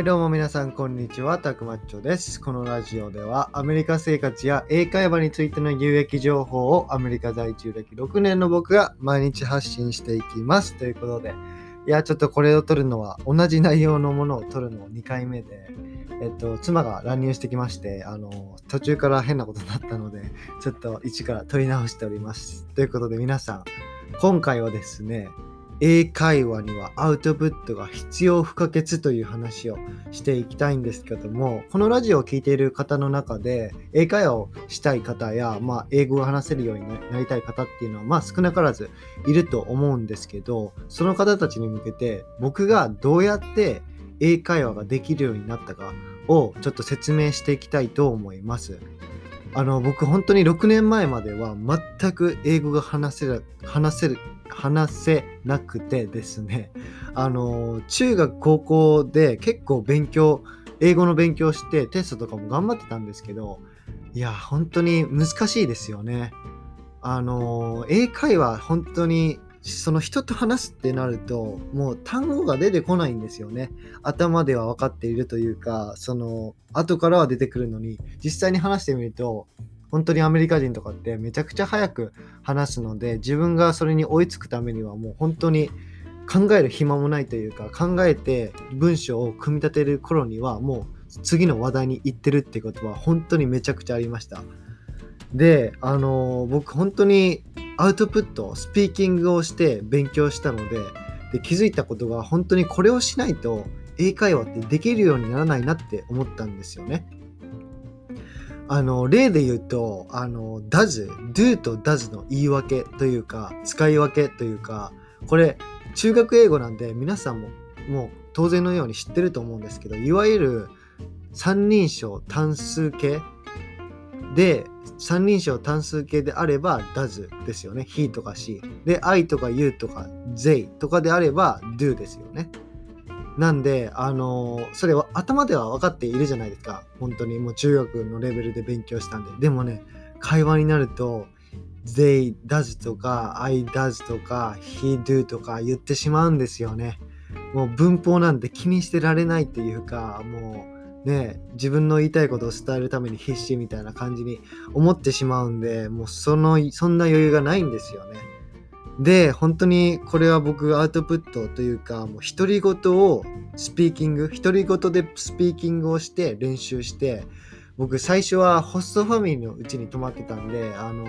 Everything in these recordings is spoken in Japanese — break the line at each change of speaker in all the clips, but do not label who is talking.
はいどうも皆さんこんにちは、たくまっちょです。このラジオではアメリカ生活や英会話についての有益情報をアメリカ在住歴6年の僕が毎日発信していきます。ということで、いや、ちょっとこれを撮るのは同じ内容のものを撮るの2回目で、えっと、妻が乱入してきまして、あの、途中から変なことになったので、ちょっと一から撮り直しております。ということで皆さん、今回はですね、英会話にはアウトプットが必要不可欠という話をしていきたいんですけどもこのラジオを聴いている方の中で英会話をしたい方や、まあ、英語が話せるようになりたい方っていうのは、まあ、少なからずいると思うんですけどその方たちに向けて僕がどうやって英会話ができるようになったかをちょっと説明していきたいと思います。あの僕本当に6年前までは全く英語が話せ話せる話せなくてですね。あの中学高校で結構勉強英語の勉強してテストとかも頑張ってたんですけどいや本当に難しいですよね。あの英会話本当にその人と話すってなるともう単語が出てこないんですよね。頭では分かっているというかその後からは出てくるのに実際に話してみると本当にアメリカ人とかってめちゃくちゃ早く話すので自分がそれに追いつくためにはもう本当に考える暇もないというか考えて文章を組み立てる頃にはもう次の話題に行ってるってことは本当にめちゃくちゃありました。であの僕本当にアウトプットスピーキングをして勉強したのでで気づいたことが本当にこれをしないと英会話ってできるようにならないなって思ったんですよね。あの例で言うとあの does do と does の言い訳というか使い分けというかこれ中学英語なんで皆さんももう当然のように知ってると思うんですけどいわゆる三人称単数形で三人称単数形であれば does ですよね he とか she で I とか you とか they とかであれば do ですよねなんで、あのーそれは頭では分かっているじゃないですか。本当にもう中学のレベルで勉強したんで。でもね、会話になると、they does とか I does とか he do とか言ってしまうんですよね。もう文法なんて気にしてられないっていうか、もうね、自分の言いたいことを伝えるために必死みたいな感じに思ってしまうんで、もうその、そんな余裕がないんですよね。で、本当にこれは僕アウトプットというか、もう独り言をスピーキング、独り言でスピーキングをして練習して、僕最初はホストファミリーのうちに泊まってたんで、あの、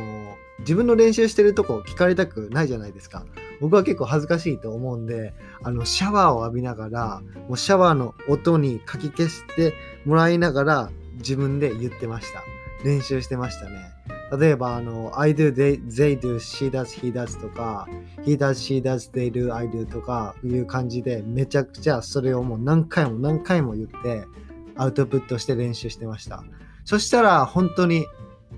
自分の練習してるとこ聞かれたくないじゃないですか。僕は結構恥ずかしいと思うんで、あの、シャワーを浴びながら、もうシャワーの音にかき消してもらいながら自分で言ってました。練習してましたね。例えば、あの、I do, they, they do, she does, he does とか、he does, she does, they do, I do とかいう感じで、めちゃくちゃそれをもう何回も何回も言って、アウトプットして練習してました。そしたら、本当に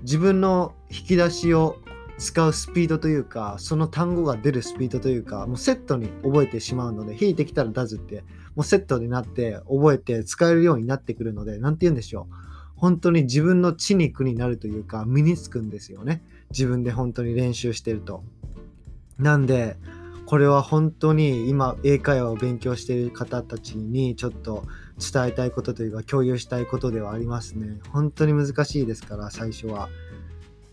自分の引き出しを使うスピードというか、その単語が出るスピードというか、もうセットに覚えてしまうので、引いてきたら does って、もうセットになって、覚えて使えるようになってくるので、なんて言うんでしょう。本当に自分の血肉になるというか身につくんですよね。自分で本当に練習してると。なんでこれは本当に今英会話を勉強している方たちにちょっと伝えたいことというか共有したいことではありますね。本当に難しいですから最初は。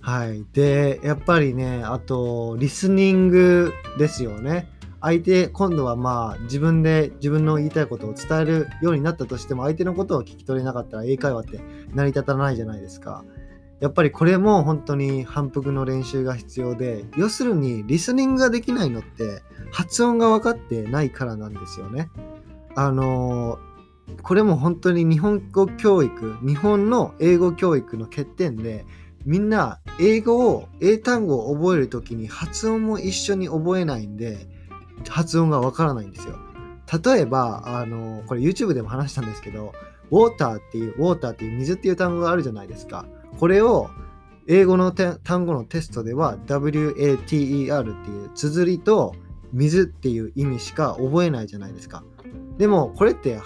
はいでやっぱりねあとリスニングですよね相手今度はまあ自分で自分の言いたいことを伝えるようになったとしても相手のことを聞き取れなかったら英会話って成り立たないじゃないですか。やっぱりこれも本当に反復の練習が必要で要するにリスニングができないのって発音が分かってないからなんですよね。あのこれも本当に日本語教育日本の英語教育の欠点でみんな英語を英単語を覚える時に発音も一緒に覚えないんで発音がわからないんですよ。例えば、あの、これ YouTube でも話したんですけど、ウォーターっていう、ウォーターっていう水っていう単語があるじゃないですか。これを英語の単語のテストでは WATER っていう綴りと水っていう意味しか覚えないじゃないですか。でもこれって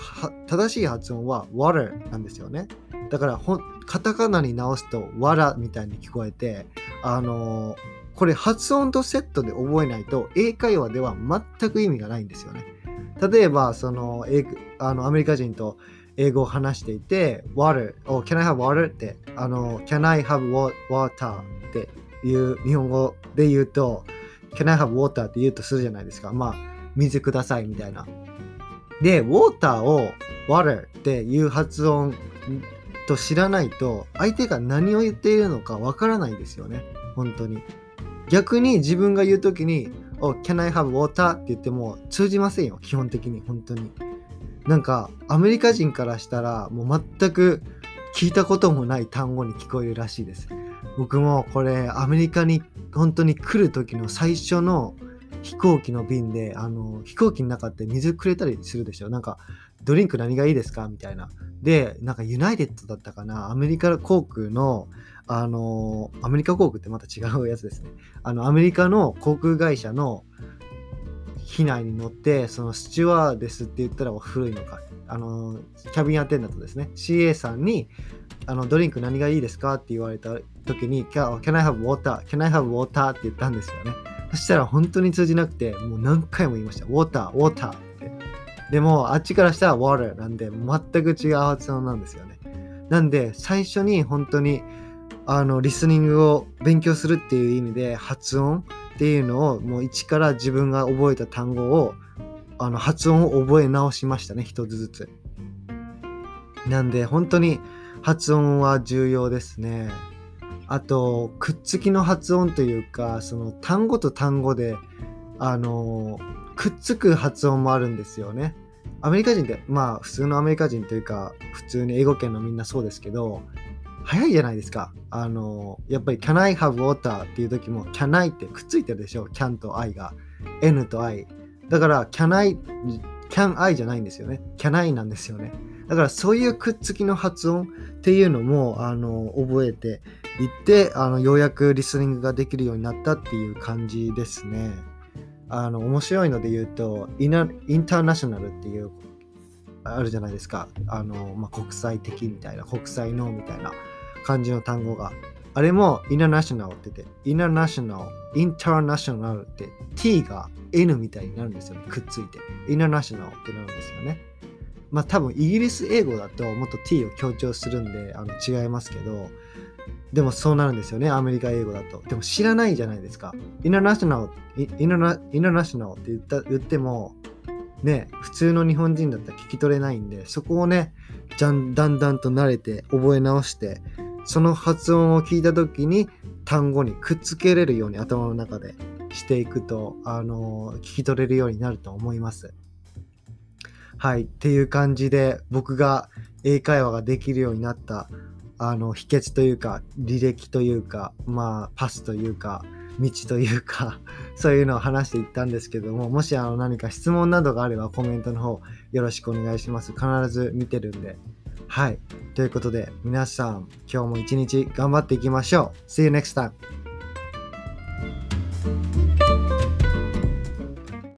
正しい発音は water なんですよね。だからカタカナに直すと water みたいに聞こえて、あのこれ発音とセットで覚えないと英会話では全く意味がないんですよね。例えばその英あのアメリカ人と英語を話していて、water、oh, can I have water? って、あの、can I have water? っていう日本語で言うと、can I have water? って言うとするじゃないですか。まあ、水くださいみたいな。で、water を water っていう発音と知らないと、相手が何を言っているのかわからないですよね。本当に。逆に自分が言うときに、oh, can I have water? って言っても通じませんよ。基本的に。本当に。なんかアメリカ人からしたらもう全く聞いたこともない単語に聞こえるらしいです。僕もこれアメリカに本当に来る時の最初の飛行機の便であの飛行機の中って水くれたりするでしょなんかドリンク何がいいですか？みたいな。で、なんかユナイテッドだったかな？アメリカ航空のあのアメリカ航空ってまた違うやつですね。あのアメリカの航空会社の機内に乗って、そのスチュワーデスって言ったら古いのか、あの、キャビンアテンダントですね、CA さんに、あの、ドリンク何がいいですか？って言われた時に、Can I have water? Can I have water? って言ったんですよね。そしたら本当に通じなくて、もう何回も言いました。water, water。でも、あっちからしたら water なんで、全く違う発音なんですよね。なんで、最初に本当に、あの、リスニングを勉強するっていう意味で、発音、っていうのをもう一から自分が覚えた単語をあの発音を覚え直しましたね一つずつなんで本当に発音は重要ですねあとくっつきの発音というかその単語と単語であのくっつく発音もあるんですよねアメリカ人ってまあ普通のアメリカ人というか普通に英語圏のみんなそうですけど早いじゃないですか。あの、やっぱり can I have water っていう時も can I ってくっついてるでしょ。can と I が。N と I。だから can I, can I じゃないんですよね。can I なんですよね。だからそういうくっつきの発音っていうのもあの覚えていってあのようやくリスニングができるようになったっていう感じですね。あの面白いので言うとイナインターナショナルっていうあるじゃないですか。あの、まあ、国際的みたいな、国際のみたいな。感じの単語が。あれもインターナショナルって言って、インターナショナル、インターナショナルって t が n みたいになるんですよね。くっついて。インターナショナルってなるんですよね。まあ多分イギリス英語だともっと t を強調するんであの違いますけど、でもそうなるんですよね。アメリカ英語だと。でも知らないじゃないですか。インターナショナル、インターナショナルって言った言っても、ね、普通の日本人だったら聞き取れないんで、そこをね、だんだんだんと慣れて覚え直して、その発音を聞いた時に単語にくっつけれるように頭の中でしていくと、あの聞き取れるようになると思います。はい。っていう感じで僕が英会話ができるようになったあの秘訣というか履歴というかまあパスというか道というか そういうのを話していったんですけどももしあの何か質問などがあればコメントの方よろしくお願いします必ず見てるんではい。ということで、皆さん、今日も一日頑張っていきましょう。See you next time!